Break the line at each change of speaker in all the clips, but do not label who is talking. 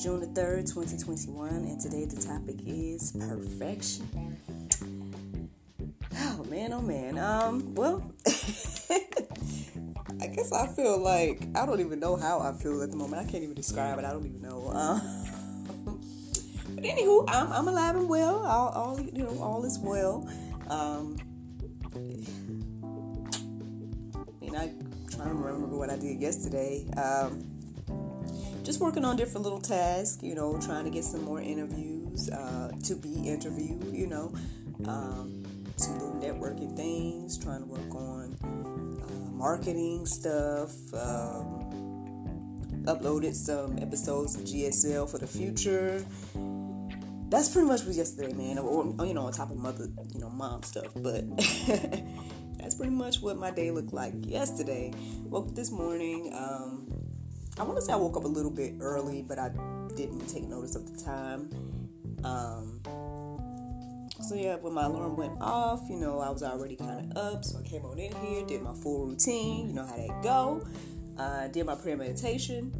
June the 3rd, 2021, and today the topic is perfection. Oh man, oh man. Um, well, I guess I feel like I don't even know how I feel at the moment. I can't even describe it. I don't even know. Um, but anywho, I'm, I'm alive and well. All, all you know, all is well. Um, I mean, I trying to remember what I did yesterday. Um, just working on different little tasks, you know, trying to get some more interviews uh, to be interviewed, you know, um, some little networking things, trying to work on uh, marketing stuff. Um, uploaded some episodes of GSL for the future. That's pretty much what yesterday, man. Or, you know, on top of mother, you know, mom stuff. But that's pretty much what my day looked like yesterday. Woke up this morning. Um, I want to say I woke up a little bit early, but I didn't take notice of the time. Um, so yeah, when my alarm went off, you know, I was already kind of up, so I came on in here, did my full routine. You know how that go. Uh, did my prayer meditation.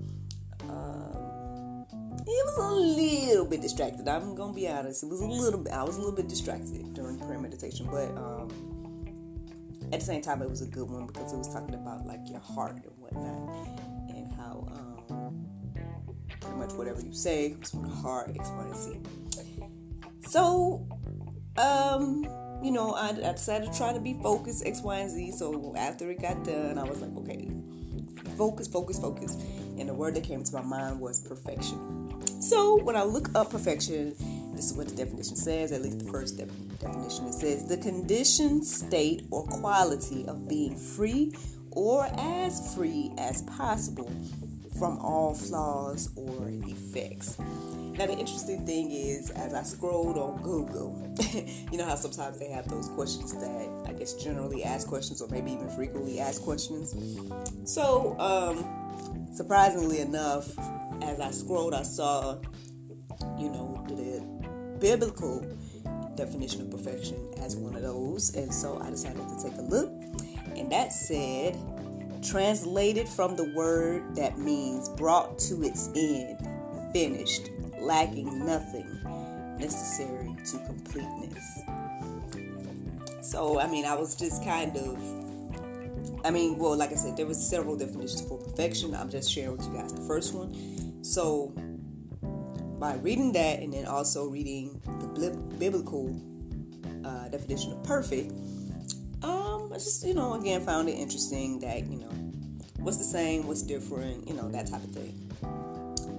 Um, it was a little bit distracted. I'm gonna be honest. It was a little bit. I was a little bit distracted during prayer meditation, but um, at the same time, it was a good one because it was talking about like your heart and whatnot um, pretty much whatever you say comes from the heart, X, Y, and Z. So, um, you know, I, I, decided to try to be focused, X, Y, and Z. So after it got done, I was like, okay, focus, focus, focus. And the word that came to my mind was perfection. So when I look up perfection, this is what the definition says, at least the first de- definition. It says the condition, state, or quality of being free or as free as possible from all flaws or defects. Now, the interesting thing is, as I scrolled on Google, you know how sometimes they have those questions that I guess generally ask questions or maybe even frequently ask questions. So, um, surprisingly enough, as I scrolled, I saw, you know, the biblical definition of perfection as one of those. And so I decided to take a look and that said, translated from the word that means brought to its end, finished, lacking nothing necessary to completeness. So, I mean, I was just kind of, I mean, well, like I said, there was several definitions for perfection. I'm just sharing with you guys the first one. So, by reading that and then also reading the biblical uh, definition of perfect, um, I just, you know, again found it interesting that, you know, what's the same, what's different, you know, that type of thing.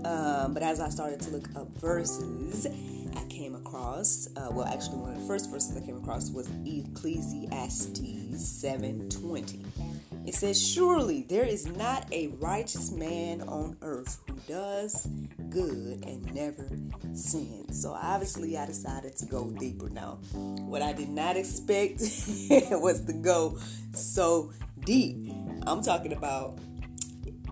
Um, but as I started to look up verses, I came across, uh, well, actually, one of the first verses I came across was Ecclesiastes 7:20. It says, "Surely there is not a righteous man on earth who does good and never sins." So obviously, I decided to go deeper. Now, what I did not expect was to go so deep. I'm talking about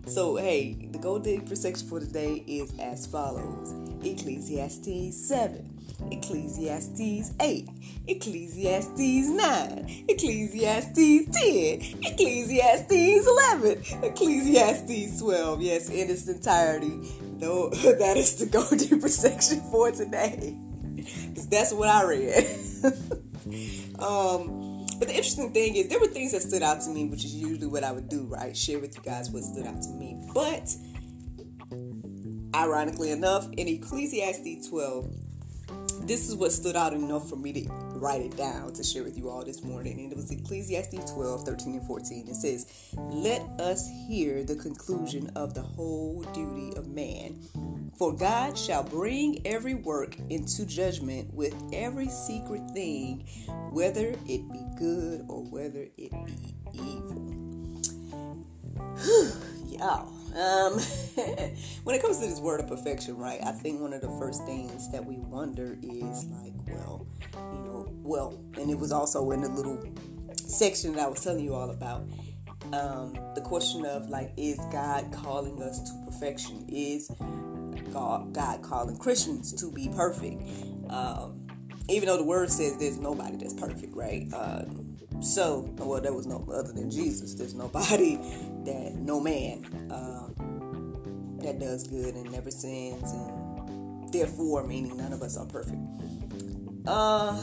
so, hey, the go deeper section for today is as follows Ecclesiastes 7, Ecclesiastes 8, Ecclesiastes 9, Ecclesiastes 10, Ecclesiastes 11, Ecclesiastes 12. Yes, in its entirety. No, that is the go deeper section for today. Because that's what I read. um, but the interesting thing is, there were things that stood out to me, which is usually what I would do, right? Share with you guys what stood out to me. But ironically enough, in Ecclesiastes 12, this is what stood out enough for me to write it down to share with you all this morning. And it was Ecclesiastes 12, 13, and 14. It says, Let us hear the conclusion of the whole duty of man. For God shall bring every work into judgment with every secret thing, whether it be good or whether it be evil. Y'all. Um, when it comes to this word of perfection, right? I think one of the first things that we wonder is like, well, you know, well, and it was also in the little section that I was telling you all about. Um, the question of like, is God calling us to perfection? Is God, God calling Christians to be perfect? Um, even though the word says there's nobody that's perfect, right? Uh, so, well, there was no other than Jesus. There's nobody that no man um, that does good and never sins, and therefore, meaning none of us are perfect. Uh,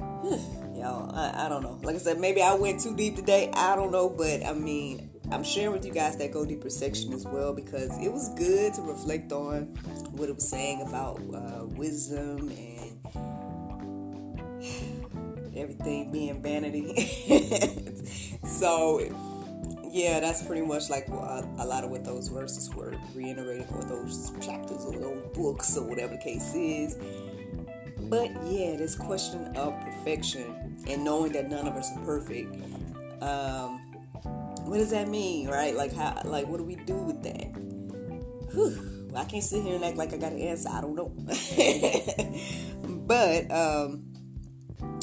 y'all, I, I don't know. Like I said, maybe I went too deep today. I don't know, but I mean, I'm sharing with you guys that go deeper section as well because it was good to reflect on what it was saying about uh, wisdom and everything being vanity. so, yeah, that's pretty much like a lot of what those verses were reiterating, or those chapters, or those books, or whatever the case is. But yeah, this question of perfection and knowing that none of us are perfect. Um, what does that mean, right? Like how, like what do we do with that? Whew, I can't sit here and act like I got an answer. I don't know. but um,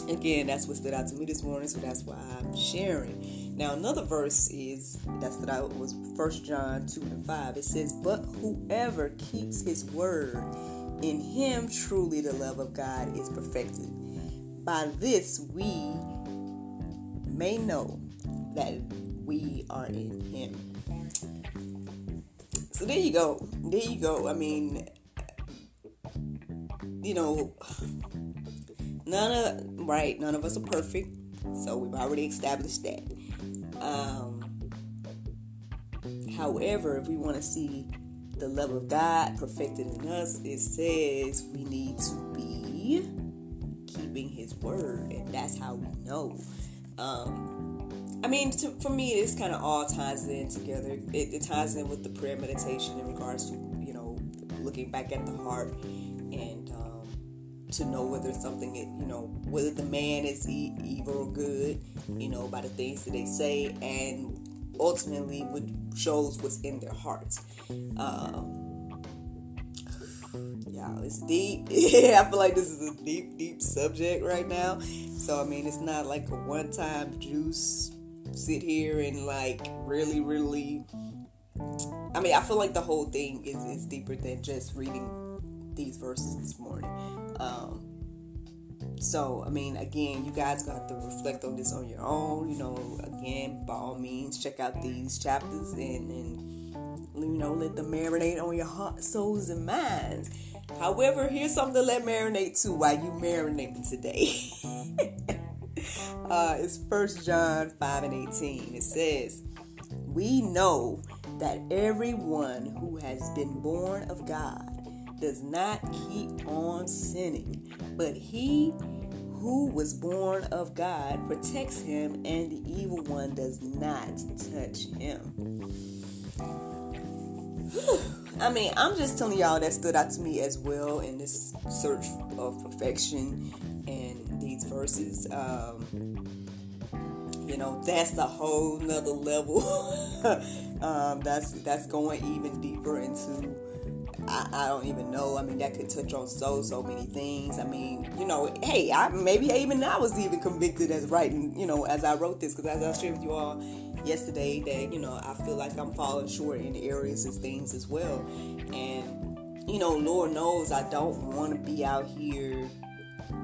again, that's what stood out to me this morning, so that's why I'm sharing. Now, another verse is that stood out was First John 2 and 5. It says, But whoever keeps his word, in him truly the love of God is perfected. By this we may know that we are in him. So there you go. There you go. I mean, you know, none of right, none of us are perfect, so we've already established that. Um, however, if we want to see the love of God perfected in us, it says we need to be keeping His word, and that's how we know. Um, I mean, to, for me, it's kind of all ties in together. It, it ties in with the prayer meditation in regards to you know looking back at the heart and to know whether something, you know, whether the man is e- evil or good, you know, by the things that they say, and ultimately what shows what's in their hearts. Um, yeah, it's deep. Yeah I feel like this is a deep, deep subject right now. So I mean, it's not like a one-time juice. Sit here and like really, really. I mean, I feel like the whole thing is is deeper than just reading these verses this morning. Um, so, I mean, again, you guys got to reflect on this on your own. You know, again, by all means, check out these chapters and, and you know, let them marinate on your heart, souls, and minds. However, here's something to let marinate too while you marinating today. uh, it's First John 5 and 18. It says, We know that everyone who has been born of God does not keep on sinning, but he who was born of God protects him, and the evil one does not touch him. I mean, I'm just telling y'all that stood out to me as well in this search of perfection and these verses. Um, you know, that's a whole nother level. um, that's that's going even deeper into I, I, don't even know. I mean, that could touch on so so many things. I mean, you know, hey, I maybe even I was even convicted as writing, you know, as I wrote this because as I shared with you all yesterday, that you know, I feel like I'm falling short in areas and things as well, and you know, Lord knows I don't want to be out here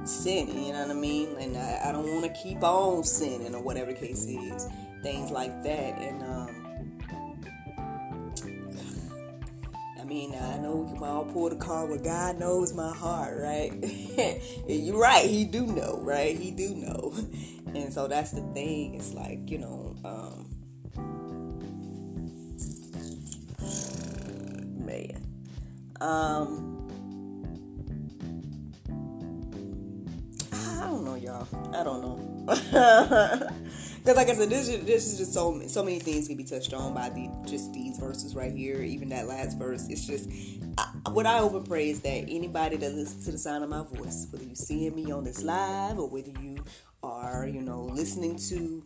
sinning. You know what I mean? And I, I don't want to keep on sinning or whatever the case is, things like that, and. um now I know we can all pull the car, but God knows my heart, right? You're right. He do know, right? He do know. And so that's the thing. It's like, you know, um, man. Um, I don't know, y'all. I don't know. Because like I said, this is, this is just so so many things can be touched on by the just these verses right here. Even that last verse, it's just I, what I hope and pray is that anybody that listens to the sound of my voice, whether you're seeing me on this live or whether you are, you know, listening to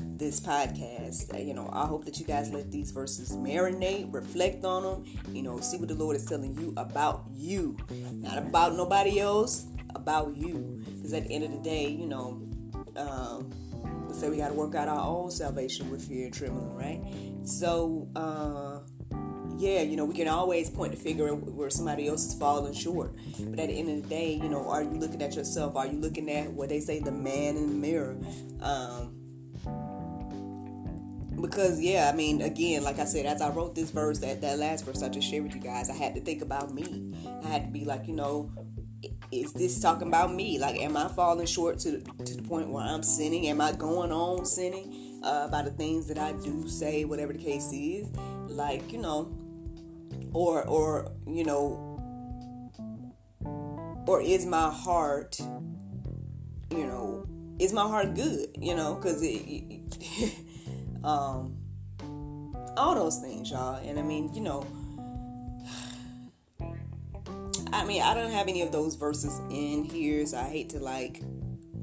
this podcast, you know, I hope that you guys let these verses marinate, reflect on them, you know, see what the Lord is telling you about you, not about nobody else, about you. Because at the end of the day, you know, um, say we got to work out our own salvation with fear and trembling, right? So, uh, yeah, you know, we can always point the finger where somebody else is falling short. But at the end of the day, you know, are you looking at yourself? Are you looking at what they say, the man in the mirror? Um, because yeah, I mean, again, like I said, as I wrote this verse, that that last verse I just shared with you guys, I had to think about me. I had to be like, you know, is this talking about me? Like, am I falling short to to the point where I'm sinning? Am I going on sinning uh, by the things that I do say, whatever the case is? Like, you know, or or you know or is my heart you know is my heart good you know because it, it um all those things y'all and i mean you know i mean i don't have any of those verses in here so i hate to like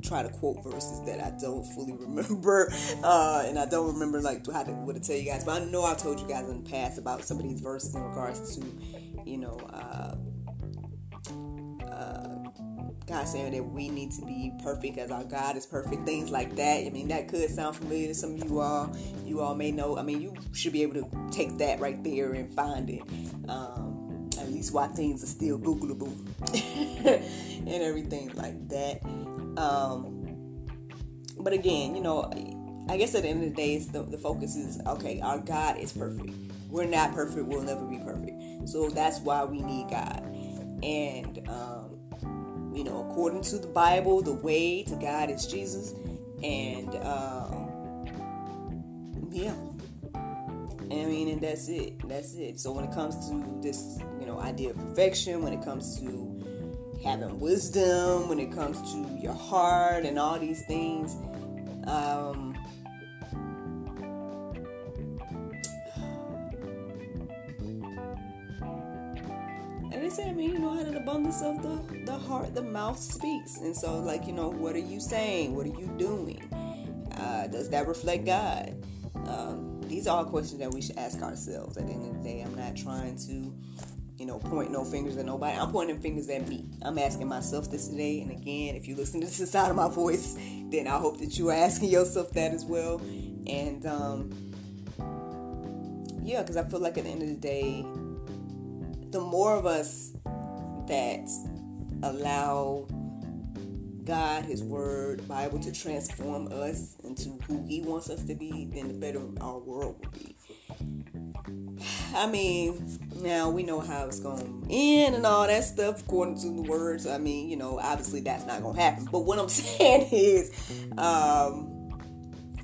try to quote verses that I don't fully remember, uh, and I don't remember like how to what to tell you guys. But I know I've told you guys in the past about some of these verses in regards to, you know, uh, uh, God saying that we need to be perfect as our God is perfect, things like that. I mean, that could sound familiar to some of you all. You all may know. I mean, you should be able to take that right there and find it. Um, at least why things are still Googleable and everything like that. Um, but again, you know, I guess at the end of the day, the, the focus is okay, our God is perfect. We're not perfect, we'll never be perfect. So that's why we need God. And, um, you know, according to the Bible, the way to God is Jesus. And, um, yeah. I mean, and that's it. That's it. So when it comes to this, you know, idea of perfection, when it comes to having wisdom, when it comes to your heart and all these things. Um, and they say, I mean, you know, out of the abundance of the, the heart, the mouth speaks. And so, like, you know, what are you saying? What are you doing? Uh, does that reflect God? These are all questions that we should ask ourselves. At the end of the day, I'm not trying to you know, point no fingers at nobody. I'm pointing fingers at me. I'm asking myself this today. And again, if you listen to the side of my voice, then I hope that you are asking yourself that as well. And um, yeah, because I feel like at the end of the day, the more of us that allow God, His Word, Bible to transform us into who He wants us to be, then the better our world will be. I mean, now we know how it's going to end and all that stuff according to the words. I mean, you know, obviously that's not going to happen. But what I'm saying is, um,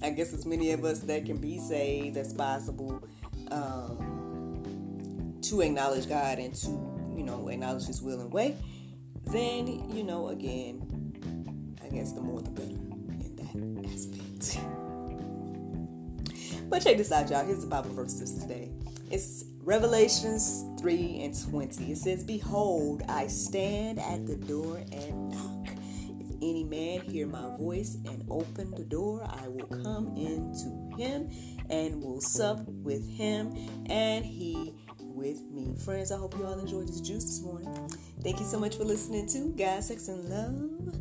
I guess as many of us that can be saved as possible um, to acknowledge God and to, you know, acknowledge His will and way, then, you know, again, guess the more the better in that aspect. but check this out, y'all. Here's the Bible verses today. It's Revelations 3 and 20. It says, Behold, I stand at the door and knock. If any man hear my voice and open the door, I will come into him and will sup with him and he with me. Friends, I hope you all enjoyed this juice this morning. Thank you so much for listening to God, Sex, and Love.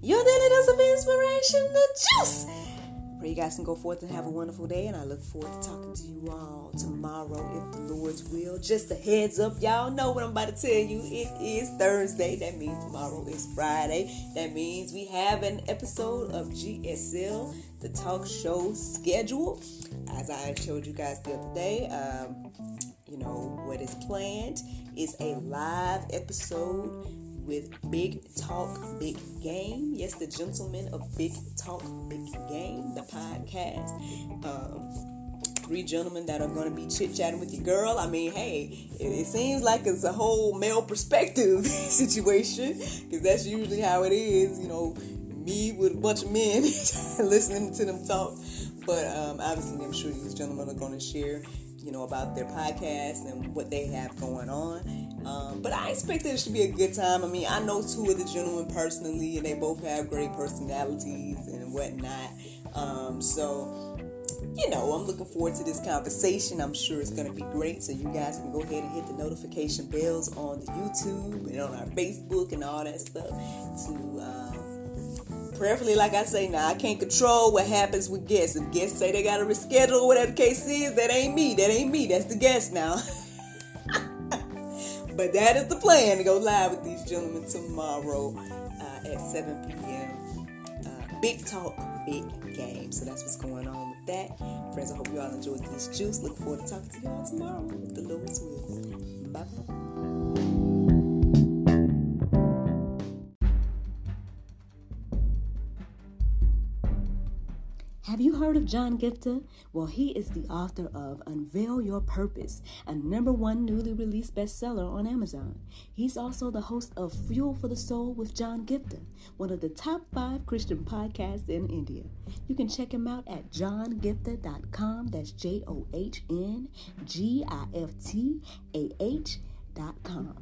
Your daily dose of inspiration, the juice. Pray you guys can go forth and have a wonderful day, and I look forward to talking to you all tomorrow if the Lord's will. Just a heads up, y'all know what I'm about to tell you. It is Thursday. That means tomorrow is Friday. That means we have an episode of GSL, the talk show schedule. As I showed you guys the other day, um, you know, what is planned is a live episode with Big Talk Big Game. Yes, the gentlemen of Big Talk Big Game, the podcast. Um, three gentlemen that are going to be chit chatting with your girl. I mean, hey, it, it, seems like it's a whole male perspective situation because that's usually how it is. You know, me with a bunch of men listening to them talk. But um, obviously, I'm sure these gentlemen are going to share, you know, about their podcast and what they have going on. Um, but I expect that it should be a good time. I mean, I know two of the gentlemen personally, and they both have great personalities and whatnot. Um, so you know, I'm looking forward to this conversation. I'm sure it's going to be great. So you guys can go ahead and hit the notification bells on the YouTube and on our Facebook and all that stuff to. Um, prayerfully, like I say, now I can't control what happens with guests. If guests say they got to reschedule, whatever the case is, that ain't me. That ain't me. That's the guest now. but that is the plan to go live with these gentlemen tomorrow uh, at 7 p.m. Uh, big talk, big game. So that's what's going on with that. Friends, I hope you all enjoyed this juice. Look forward to talking to y'all tomorrow with the Lord's will. Bye bye. Have you heard of John Giftah? Well, he is the author of Unveil Your Purpose, a number one newly released bestseller on Amazon. He's also the host of Fuel for the Soul with John Giftah, one of the top five Christian podcasts in India. You can check him out at johngiftah.com. That's J O H N G I F T A H.com.